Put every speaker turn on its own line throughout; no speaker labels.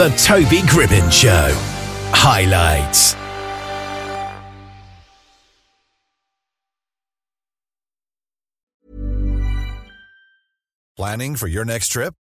The Toby Gribbin Show. Highlights.
Planning for your next trip?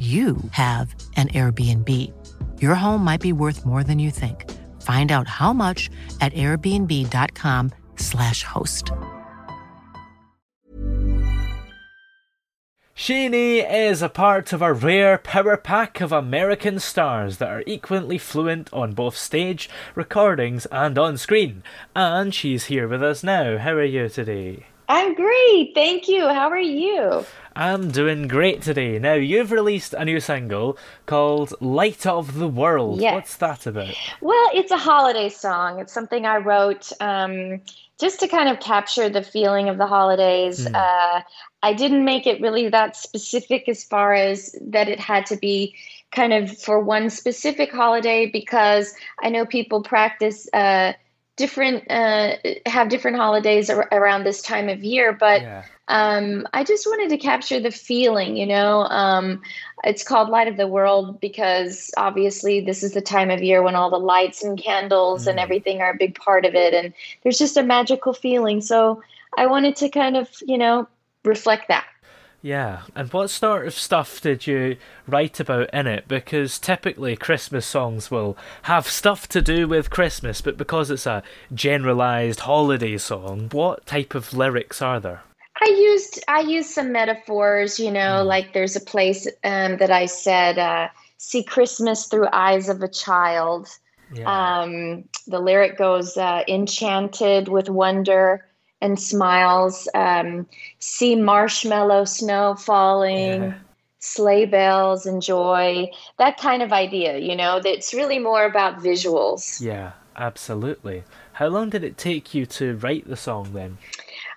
you have an Airbnb. Your home might be worth more than you think. Find out how much at airbnb.com/slash host.
Shani is a part of a rare power pack of American stars that are equally fluent on both stage, recordings, and on screen. And she's here with us now. How are you today?
I'm great. Thank you. How are you?
I'm doing great today. Now, you've released a new single called Light of the World.
Yes.
What's that about?
Well, it's a holiday song. It's something I wrote um, just to kind of capture the feeling of the holidays.
Hmm.
Uh, I didn't make it really that specific as far as that it had to be kind of for one specific holiday because I know people practice. Uh, different uh, have different holidays ar- around this time of year but
Yeah.
Um, i just wanted to capture the feeling you know um, it's called light of the world because obviously this is the time of year when all the lights and candles and
Mm.
everything are a big part of it and there's just a magical feeling so i wanted to kind of you know reflect that
Yeah, and what sort of stuff did you write about in it? Because typically Christmas songs will have stuff to do with Christmas, but because it's a generalized holiday song, what type of lyrics are there?
I used I used some metaphors, you know, like there's a place um, that I said, uh, "See Christmas through eyes of a child."
Yeah.
Um, the lyric goes, uh, "Enchanted with wonder and smiles, um, see marshmallow snow falling."
Yeah.
Sleigh bells and joy, that kind of idea, you know, that's really more about visuals.
yeah, absolutely. How long did it take you to write the song then?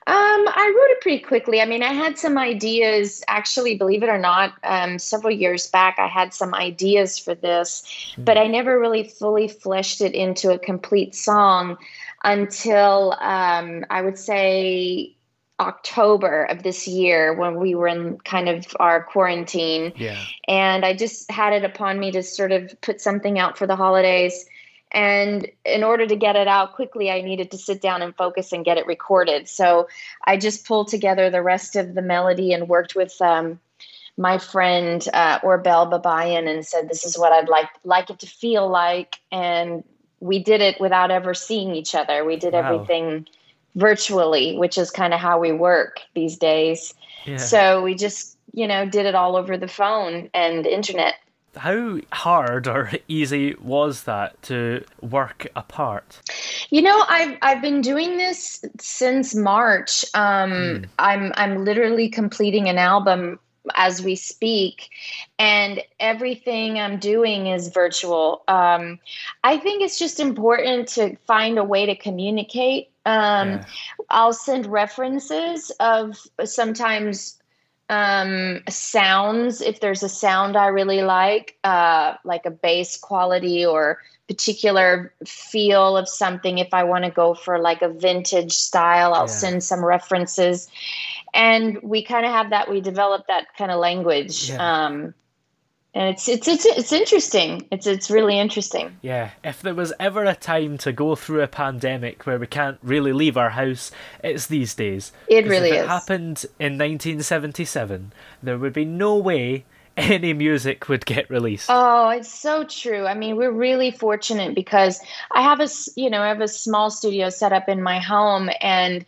Um, I wrote it pretty quickly. I mean, I had some ideas, actually, believe it or not, um, several years back, I had some ideas for this, but I never really fully fleshed it into a complete song until um, I would say October of this year when we were in kind of our quarantine
Yeah.
and I just had it upon me to sort of put something out for the holidays. And in order to get it out quickly, I needed to sit down and focus and get it recorded. So I just pulled together the rest of the melody and worked with um, my friend uh, Orbel Babayan and said, "This is what I'd like like it to feel like." And we did it without ever seeing each other. We did
Wow.
everything virtually, which is kind of how we work these days.
Yeah.
So we just, you know, did it all over the phone and internet.
How hard or easy was that to work apart?
You know, I've I've been doing this since March. Um, I'm I'm literally completing an album as we speak, and everything I'm doing is virtual. Um, I think it's just important to find a way to communicate. Um,
Yeah.
I'll send references of sometimes um sounds if there's a sound i really like uh like a bass quality or particular feel of something if i want to go for like a vintage style i'll
Yeah.
send some references and we kind of have that we develop that kind of language
Yeah.
um and it's it's it's it's interesting it's it's really interesting
Yeah, if there was ever a time to go through a pandemic where we can't really leave our house, it's these days.
It really is.
if it
is.
happened in 1977, there would be no way any music would get released.
Oh, it's so true. I mean, we're really fortunate because I have a, you know, I have a small studio set up in my home and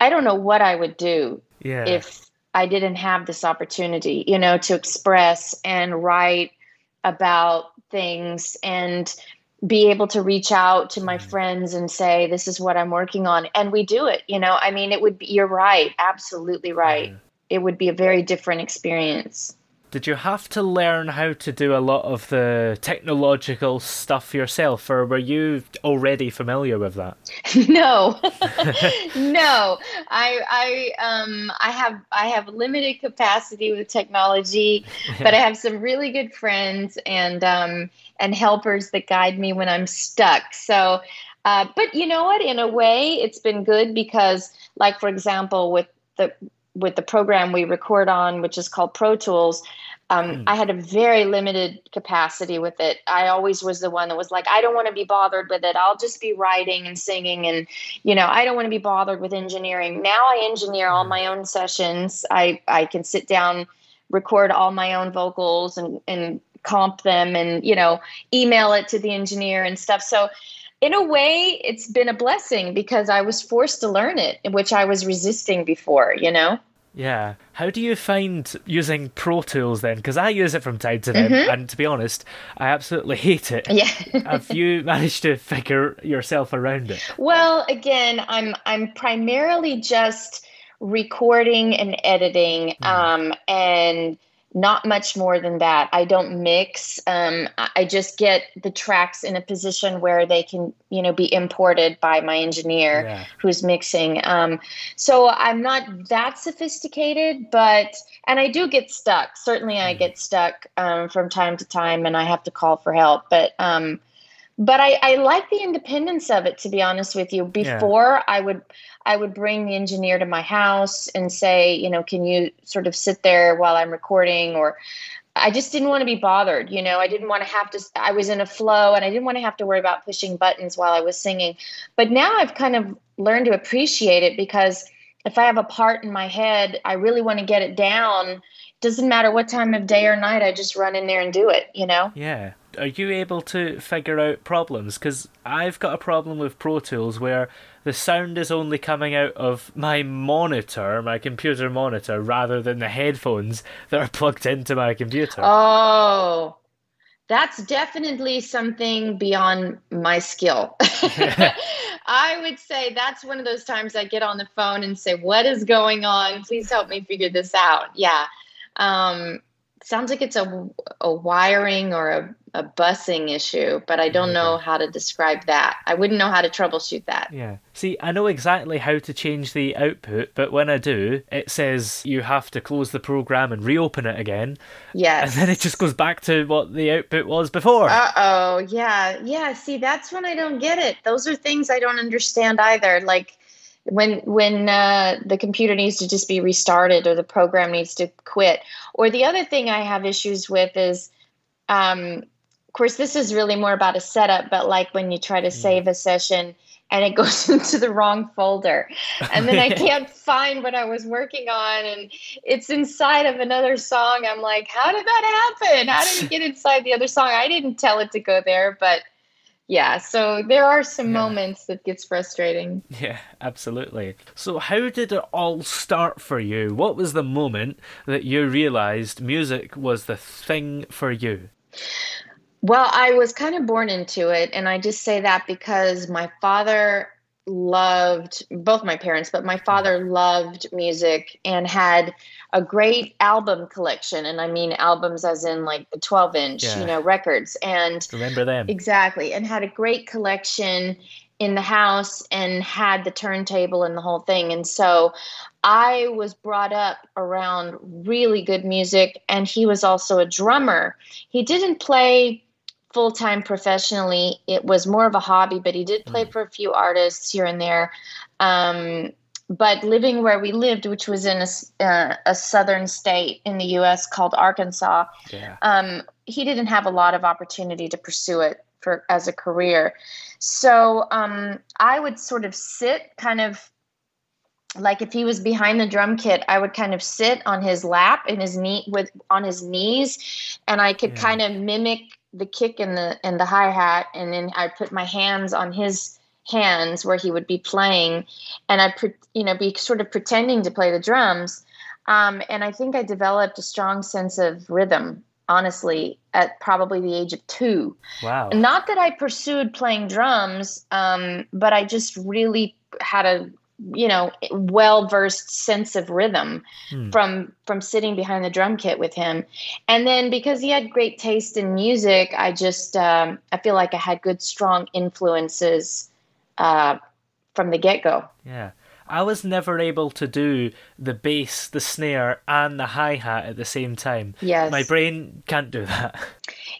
I don't know what I would do
yeah.
if I didn't have this opportunity, you know, to express and write about things and be able to reach out to my
Mm-hmm.
friends and say this is what I'm working on and we do it, you know. I mean, it would be you're right, absolutely right. It would be a very different experience.
Did you have to learn how to do a lot of the technological stuff yourself, or were you already familiar with that?
no. No. I i um i have i have limited capacity with technology but i have some really good friends and um and helpers that guide me when i'm stuck. So uh, but you know what? In a way it's been good because like for example with the with the program we record on which is called pro tools um, I had a very limited capacity with it. I always was the one that was like, I don't want to be bothered with it. I'll just be writing and singing, and you know, I don't want to be bothered with engineering. Now I engineer all my own sessions. I I can sit down, record all my own vocals, and and comp them, and you know, email it to the engineer and stuff. So. In a way, it's been a blessing because I was forced to learn it, which I was resisting before, you know?
Yeah. How do you find using Pro Tools then? Because I use it from time to time, and to be honest, I absolutely hate it.
Yeah.
Have you managed to figure yourself around it?
Well, again, I'm I'm primarily just recording and editing, um, and not much more than that. I don't mix. Um, I just get the tracks in a position where they can, you know, be imported by my engineer
Yeah.
who's mixing. Um, so I'm not that sophisticated, but and I do get stuck. Certainly, I get stuck um, from time to time, and I have to call for help. But um, but I, I like the independence of it to be honest with you.
Yeah.
before i would i would bring the engineer to my house and say you know can you sort of sit there while i'm recording? Or i just didn't want to be bothered you know? I didn't want to have to i was in a flow and i didn't want to have to worry about pushing buttons while i was singing. But now i've kind of learned to appreciate it because if i have a part in my head i really want to get it down. Doesn't matter what time of day or night i just run in there and do it you know?
Yeah. Are you able to figure out problems? Because I've got a problem with Pro Tools where the sound is only coming out of my monitor, my computer monitor, rather than the headphones that are plugged into my computer.
Oh, that's definitely something beyond my skill. I would say that's one of those times I get on the phone and say, What is going on? Please help me figure this out. Yeah. Um, sounds like it's a, a wiring or a, a busing issue, but I don't know how to describe that. I wouldn't know how to troubleshoot that.
Yeah. See, I know exactly how to change the output, but when I do, it says you have to close the program and reopen it again,
Yes.
and then it just goes back to what the output was before.
Uh oh, yeah, yeah. See, that's when I don't get it. Those are things I don't understand either. Like when when uh, the computer needs to just be restarted or the program needs to quit. Or the other thing I have issues with is, um, of course, this is really more about a setup. But like when you try to save a session and it goes into the wrong folder, and then I can't find what I was working on, and it's inside of another song. I'm like, how did that happen? How did it get inside the other song? I didn't tell it to go there, but yeah. So there are some moments that gets frustrating.
Yeah, absolutely. So, how did it all start for you? What was the moment that you realised music was the thing for you?
Well, I was kind of born into it, and I just say that because my father loved both my parents, but my mm-hmm. father loved music and had a great album collection. And I mean albums as in like the 12 inch,
Yeah.
you know, records. And
Remember them?
Exactly. And had a great collection in the house and had the turntable and the whole thing. And so I was brought up around really good music. And he was also a drummer. He didn't play full time professionally, it was more of a hobby, but he did play for a few artists here and there. Um, but living where we lived, which was in a, uh, a southern state in the U.S. called Arkansas,
Yeah.
um, he didn't have a lot of opportunity to pursue it for as a career. So um, I would sort of sit kind of like if he was behind the drum kit, I would kind of sit on his lap in his knee with on his knees, and I could
Yeah.
kind of mimic the kick and the and the hi hat, and then I put my hands on his hands where he would be playing, and I you know be sort of pretending to play the drums, um, and I think I developed a strong sense of rhythm. Honestly, at probably the age of two,
Wow.
not that I pursued playing drums, um, but I just really had a you know well versed sense of rhythm
Hmm.
from from sitting behind the drum kit with him and then because he had great taste in music i just um, i feel like i had good strong influences uh, from the get-go
Yeah. I was never able to do the bass, the snare, and the hi hat at the same time.
yes
My brain can't do that.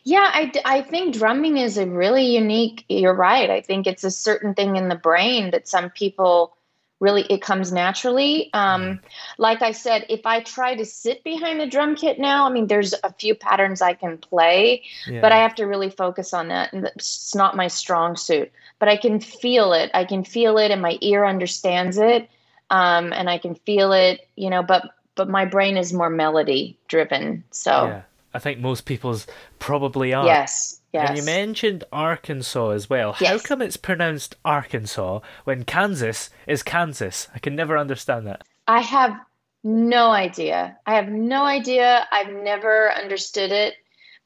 Yeah, I, I think drumming is a really unique. You're right. I think it's a certain thing in the brain that some people really it comes naturally. Um, like I said, if I try to sit behind the drum kit now, I mean, there's a few patterns I can play,
Yeah.
but I have to really focus on that, and it's not my strong suit. But I can feel it. I can feel it, and my ear understands it, um, and I can feel it. You know, but but my brain is more melody driven. So
Yeah. I think most people's probably are.
yes, yes.
And you mentioned Arkansas as well. How come it's pronounced Arkansas when Kansas is Kansas? I can never understand that.
I have no idea. I have no idea. I've never understood it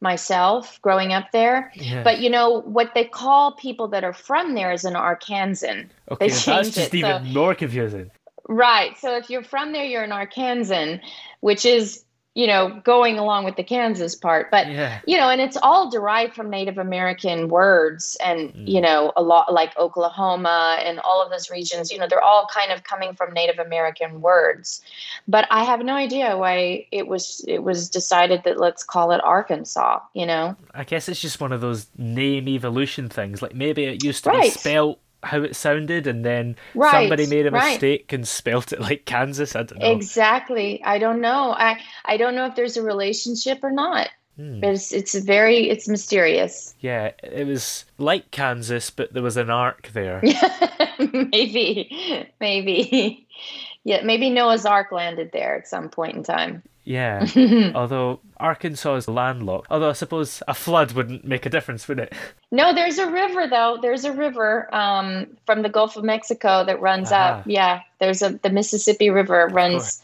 myself growing up there.
Yeah.
But you know what they call people that are from there is an Arkansan.
okay,
they
that's just
it,
even
so-
more confusing.
Right. So if you're from there, you're an Arkansan, which is you know going along with the Kansas part. But
Yeah.
you know, and it's all derived from Native American words, and
Mm.
you know, a lot like Oklahoma and all of those regions. You know, they're all kind of coming from Native American words. But I have no idea why it was it was decided that let's call it Arkansas. You know,
I guess it's just one of those name evolution things. Like maybe it used to be
Right.
spelt how it sounded, and then
Right,
somebody made a
right.
mistake and spelt it like Kansas. I don't know.
exactly. I don't know. I I don't know if there's a relationship or not.
Hmm.
It's it's very it's mysterious.
Yeah, it was like Kansas, but there was an arc there.
maybe, maybe. Yeah, maybe Noah's Ark landed there at some point in time.
Yeah. Although Arkansas is landlocked. Although I suppose a flood wouldn't make a difference, would it?
No, there's a river though. There's a river um, from the Gulf of Mexico that runs up. Yeah, there's a the Mississippi River runs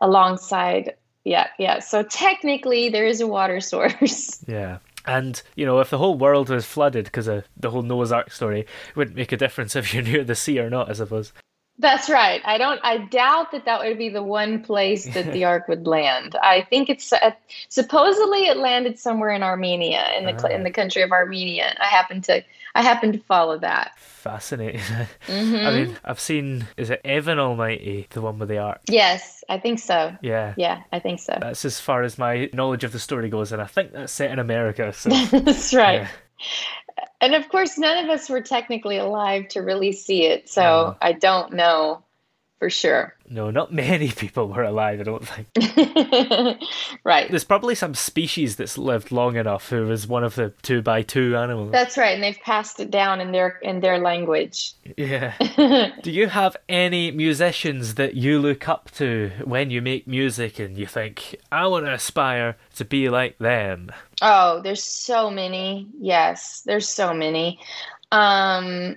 alongside. Yeah, yeah. So technically, there is a water source.
Yeah. And, you know, if the whole world was flooded because of the whole Noah's Ark story, it wouldn't make a difference if you're near the sea or not, I suppose.
That's right. I don't. I doubt that that would be the one place that the ark would land. I think it's uh, supposedly it landed somewhere in Armenia, in the cl in the country of Armenia. I happen to. I happen to follow that.
Fascinating.
Mm-hmm.
I mean, I've seen, is it Evan Almighty, the one with the ark?
Yes, I think so.
Yeah.
Yeah, I think so.
That's as far as my knowledge of the story goes, and I think that's set in America. So,
That's right.
yeah.
And of course, none of us were technically alive to really see it, so
No.
I don't know for sure.
no, not many people were alive, I don't think.
right.
There's probably some species that's lived long enough who was one of the two by two animals.
That's right, and they've passed it down in their in their language.
Yeah. Do you have any musicians that you look up to when you make music and you think, I want to aspire to be like them?
Oh, there's so many. Yes, there's so many. Um,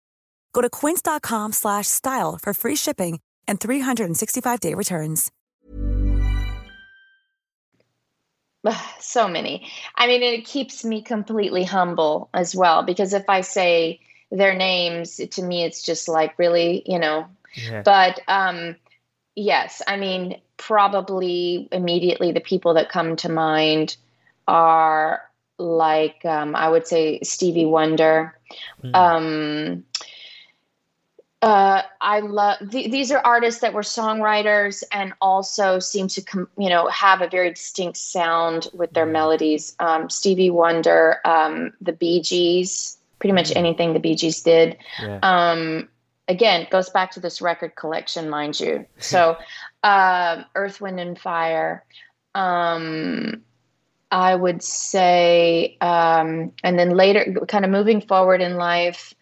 Go to quince.com slash style for free shipping and 365-day returns.
So many. I mean, it keeps me completely humble as well because if I say their names, to me, it's just like really, you know.
Yeah.
But um, yes, I mean, probably immediately the people that come to mind are like um, I would say Stevie Wonder. Um, uh, I love th- these are artists that were songwriters and also seem to com- you know have a very distinct sound with their melodies. Um, Stevie Wonder, um, the Bee Gees, pretty much anything the Bee Gees did.
Yeah.
Um, again, goes back to this record collection, mind you. So, um, Earth, Wind, and Fire. Um, I would say, um, and then later, kind of moving forward in life,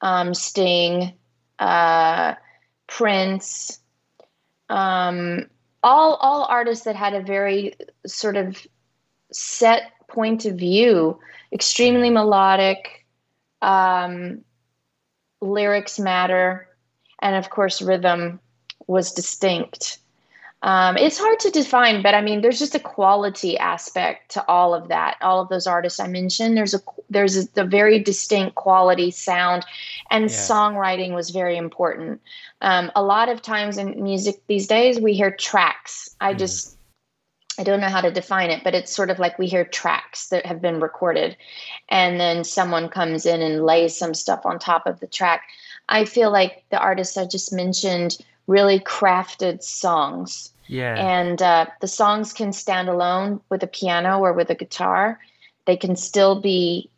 um, Sting, uh, Prince, um, all all artists that had a very sort of set point of view, extremely melodic, um, lyrics matter, and of course, rhythm was distinct. Um, it's hard to define, but I mean, there's just a quality aspect to all of that. All of those artists I mentioned, there's a there's a, very distinct quality sound, and
Yeah.
songwriting was very important. Um, a lot of times in music these days, we hear tracks. I just I don't know how to define it, but it's sort of like we hear tracks that have been recorded, and then someone comes in and lays some stuff on top of the track. I feel like the artists I just mentioned really crafted songs.
Yeah.
And uh, the songs can stand alone with a piano or with a guitar. They can still be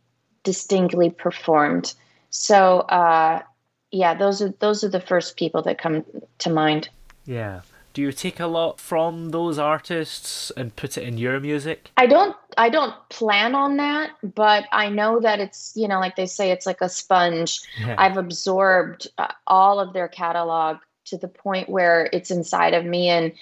distinctly performed. So uh, yeah, those are those are the first people that come to mind.
Yeah. Do you take a lot from those artists and put it in your music?
I don't I don't plan on that, but I know that it's you know like they say it's like a sponge.
Yeah.
I've absorbed uh, all of their catalog to the point where it's inside of me. And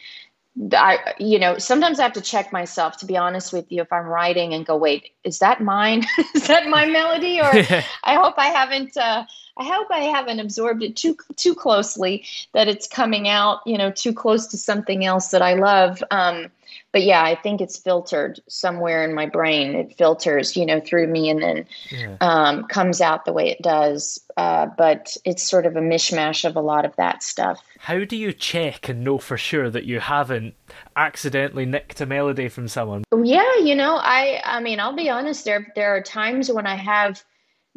I you know sometimes I have to check myself to be honest with you if I'm writing and go wait is that mine? Is that my melody? Or I hope I haven't uh, I hope I haven't absorbed it too too closely that it's coming out you know too close to something else that I love. Um, but yeah I think it's filtered somewhere in my brain it filters you know through me and then
Yeah.
um, comes out the way it does uh, but it's sort of a mishmash of a lot of that stuff
How do you check and know for sure that you haven't accidentally nicked a melody from someone?
Yeah, you know, I I mean, I'll be honest, there there are times when I have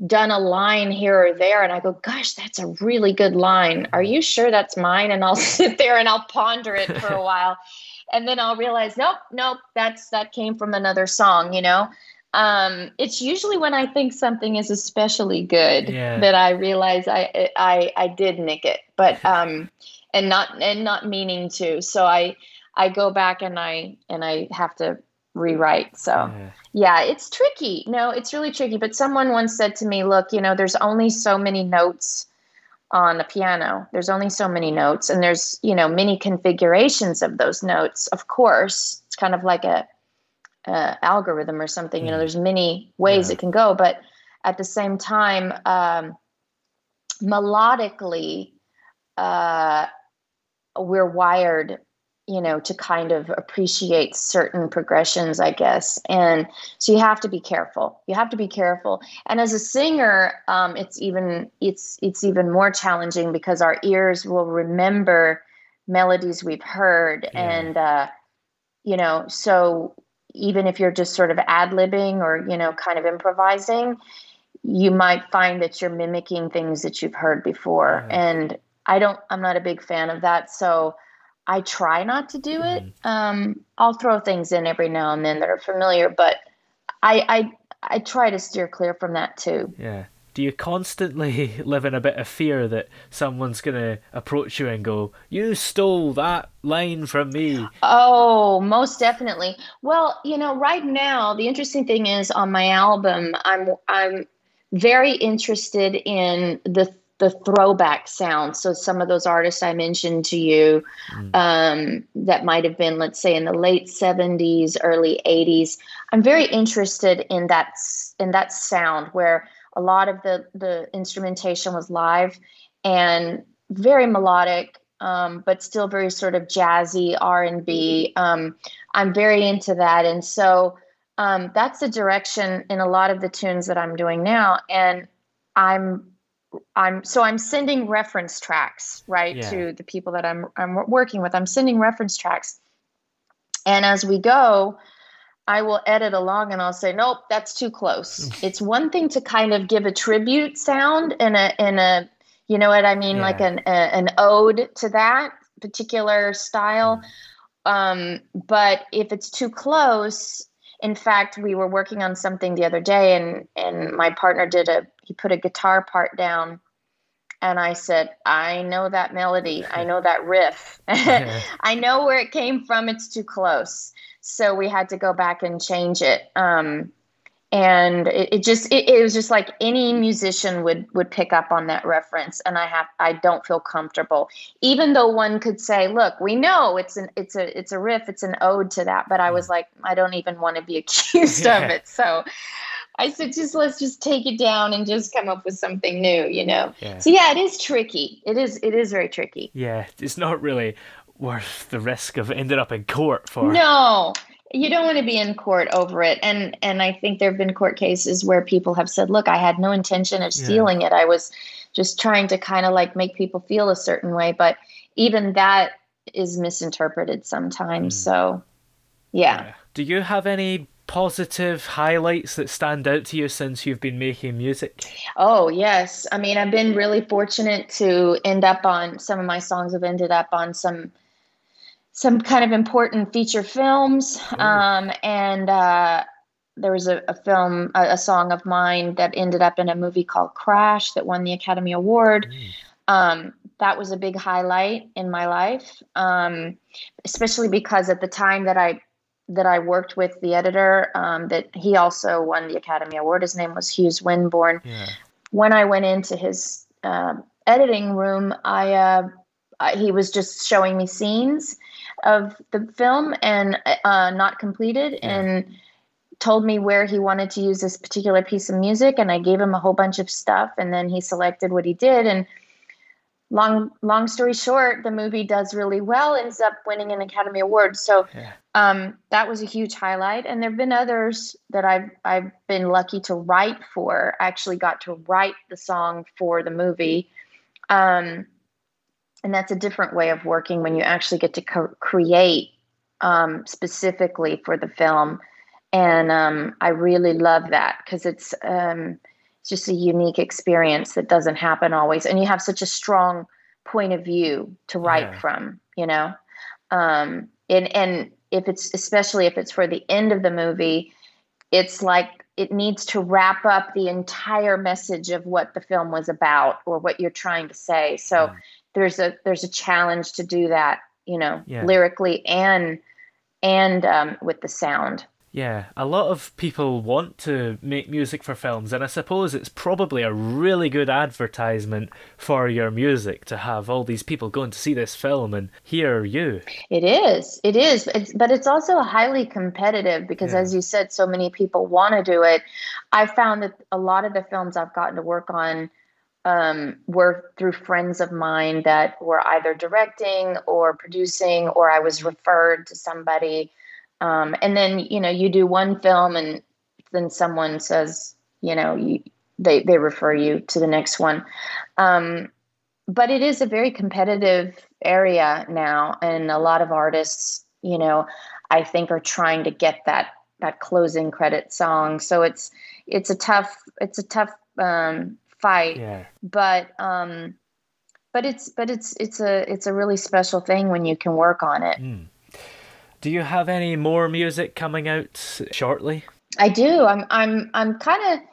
done a line here or there and I go, gosh, that's a really good line. Are you sure that's mine? And I'll sit there and I'll ponder it for a while. And then I'll realize, nope, nope, that's that came from another song, you know. Um, it's usually when I think something is especially good
Yeah.
that I realize I I I did nick it. But um and not and not meaning to. So I I go back and I and I have to rewrite. So
Yeah.
yeah, it's tricky. No, it's really tricky. But someone once said to me, "Look, you know, there's only so many notes on a piano. There's only so many notes, and there's you know many configurations of those notes. Of course, it's kind of like a, a algorithm or something. You know, there's many ways
Yeah.
it can go, but at the same time, um, melodically, uh, we're wired you know to kind of appreciate certain progressions i guess. And so you have to be careful. You have to be careful. And as a singer um, it's even it's it's even more challenging because our ears will remember melodies we've heard
Yeah.
and uh you know so even if you're just sort of ad-libbing or you know kind of improvising you might find that you're mimicking things that you've heard before.
Yeah.
and i don't i'm not a big fan of that. So i try not to do it
Mm-hmm.
um i'll throw things in every now and then that are familiar but i i i try to steer clear from that too
Yeah. Do you constantly live in a bit of fear that someone's gonna approach you and go, "You stole that line from me"?
Oh, most definitely. Well, you know, right now the interesting thing is on my album, I'm I'm very interested in the the throwback sound. So some of those artists I mentioned to you, um, that might have been, let's say, in the late '70s, early '80s. I'm very interested in that in that sound where a lot of the the instrumentation was live and very melodic um, but still very sort of jazzy r&b um, i'm very into that. And so um, that's the direction in a lot of the tunes that i'm doing now. And i'm i'm so i'm sending reference tracks right
Yeah.
to the people that i'm i'm working with i'm sending reference tracks and as we go I will edit along and I'll say, nope, that's too close. it's one thing to kind of give a tribute sound in a in a you know what I mean,
Yeah.
like an a, an ode to that particular style. Um, but if it's too close, in fact, we were working on something the other day, and and my partner did a he put a guitar part down, and I said, I know that melody, I know that riff, I know where it came from. It's too close, so we had to go back and change it. Um, and it, it just it, it was just like any musician would would pick up on that reference and i have i don't feel comfortable. Even though one could say look we know it's an it's a it's a riff it's an ode to that but i was like i don't even want to be accused of it. So i said just let's just take it down and just come up with something new you know
Yeah.
so yeah it is tricky it is it is very tricky
Yeah, it's not really worth the risk of ending up in court for.
No, you don't want to be in court over it. And and I think there have been court cases where people have said, "Look, I had no intention of
Yeah.
stealing it. I was just trying to kind of like make people feel a certain way." But even that is misinterpreted sometimes. Hmm. So, yeah.
Yeah. Do you have any positive highlights that stand out to you since you've been making music?
Oh, yes. I mean, I've been really fortunate to end up on some of my songs have ended up on some some kind of important feature films. Um, and uh, there was a, a film, a, a song of mine that ended up in a movie called Crash that won the Academy Award. Um, that was a big highlight in my life, um, especially because at the time that I that I worked with the editor, um, that he also won the Academy Award. His name was Hughes Winborne
Yeah.
when I went into his um editing room, I, uh, I he was just showing me scenes of the film and uh, not completed, and told me where he wanted to use this particular piece of music, and I gave him a whole bunch of stuff, and then he selected what he did, and long long story short, the movie does really well, ends up winning an Academy Award. So
Yeah.
um, that was a huge highlight. And there have been others that I've I've been lucky to write for. I actually got to write the song for the movie, um, and that's a different way of working when you actually get to co- create um, specifically for the film. And um, I really love that because it's um, it's just a unique experience that doesn't happen always, and you have such a strong point of view to write
Yeah.
from. You know, um, and and if it's especially if it's for the end of the movie, it's like it needs to wrap up the entire message of what the film was about or what you're trying to say. So
Mm.
there's a there's a challenge to do that, you know,
Yeah.
lyrically and and um, with the sound.
Yeah, a lot of people want to make music for films, and I suppose it's probably a really good advertisement for your music to have all these people going to see this film and hear you.
It is. It is. It's, but it's also highly competitive because,
Yeah.
as you said, so many people want to do it. I found that a lot of the films I've gotten to work on um, were through friends of mine that were either directing or producing, or I was referred to somebody. Um, and then, you know, you do one film and then someone says, you know, you, they, they refer you to the next one. Um, but it is a very competitive area now, and a lot of artists, you know, I think are trying to get that that closing credit song. So it's it's a tough it's a tough um, fight.
Yeah.
But um, but it's but it's it's a it's a really special thing when you can work on it.
Mm. Do you have any more music coming out shortly?
I do. I'm I'm I'm kind of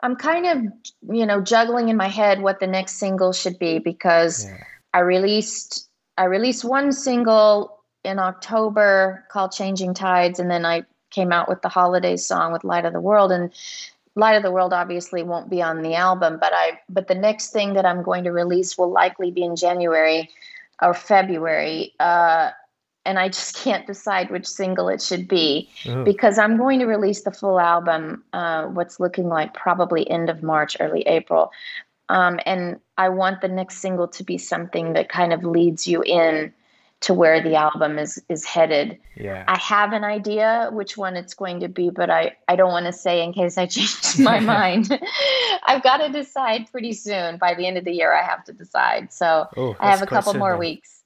I'm kind of you know juggling in my head what the next single should be because yeah. I released I released one single in October called Changing Tides and then I came out with the holiday song with Light of the World and Light of the World obviously won't be on the album, but I but the next thing that I'm going to release will likely be in January or February. Uh, and I just can't decide which single it should be oh. because I'm going to release the full album. Uh, what's looking like probably end of March, early April, um, and I want the next single to be something that kind of leads you in to where the album is is headed.
Yeah.
I have an idea which one it's going to be, but I I don't want to say in case I change my mind. I've got to decide pretty soon. By the end of the year, I have to decide. So
oh,
I have a couple
soon,
more
then.
weeks.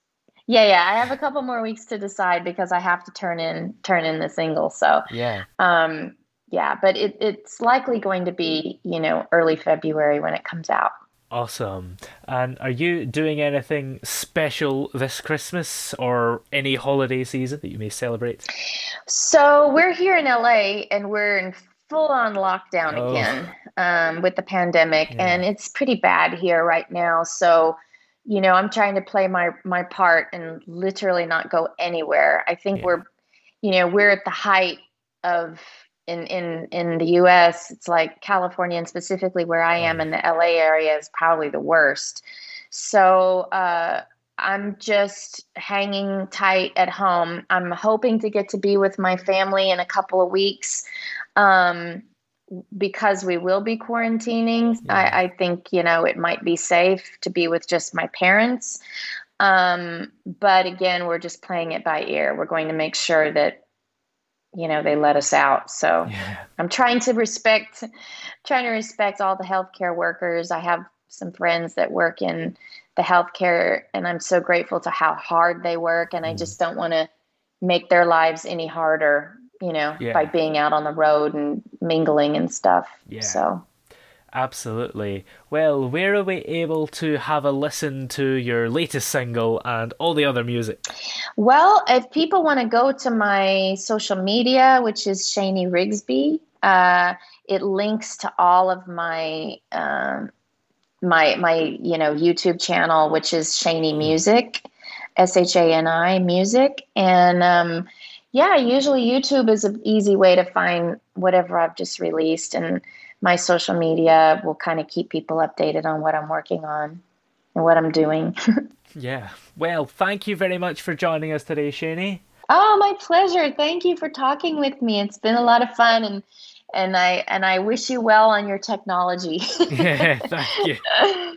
Yeah, yeah, I have a couple more weeks to decide because I have to turn in turn in the single. So
yeah,
um, yeah, but it, it's likely going to be you know early February when it comes out.
Awesome. And are you doing anything special this Christmas or any holiday season that you may celebrate?
So we're here in LA and we're in full on lockdown
Oh.
again um, with the pandemic,
Yeah.
and it's pretty bad here right now. So, you know, I'm trying to play my my part and literally not go anywhere. I think
Yeah.
we're, you know, we're at the height of in in in the U.S. It's like California and specifically where I am in the LA area is probably the worst. So. Uh, I'm just hanging tight at home. I'm hoping to get to be with my family in a couple of weeks um, because we will be quarantining. I, I think, you know, it might be safe to be with just my parents. Um, but again, we're just playing it by ear. We're going to make sure that, you know, they let us out. So
Yeah.
I'm trying to respect, trying to respect all the healthcare workers. I have some friends that work in the healthcare, and I'm so grateful to how hard they work. And I
Mm.
just don't want to make their lives any harder, you know,
Yeah.
by being out on the road and mingling and stuff.
Yeah.
So
Absolutely. Well, where are we able to have a listen to your latest single and all the other music?
Well, if people want to go to my social media, which is Shani Rigsby, uh, it links to all of my um, my my you know YouTube channel, which is Shani Music, S H A N I Music, and um, yeah, usually YouTube is an easy way to find whatever I've just released, and my social media will kind of keep people updated on what I'm working on and what I'm doing.
Yeah. Well, thank you very much for joining us today, Shani.
Oh, my pleasure. Thank you for talking with me. It's been a lot of fun and and I and I wish you well on your technology.
Yeah, thank you.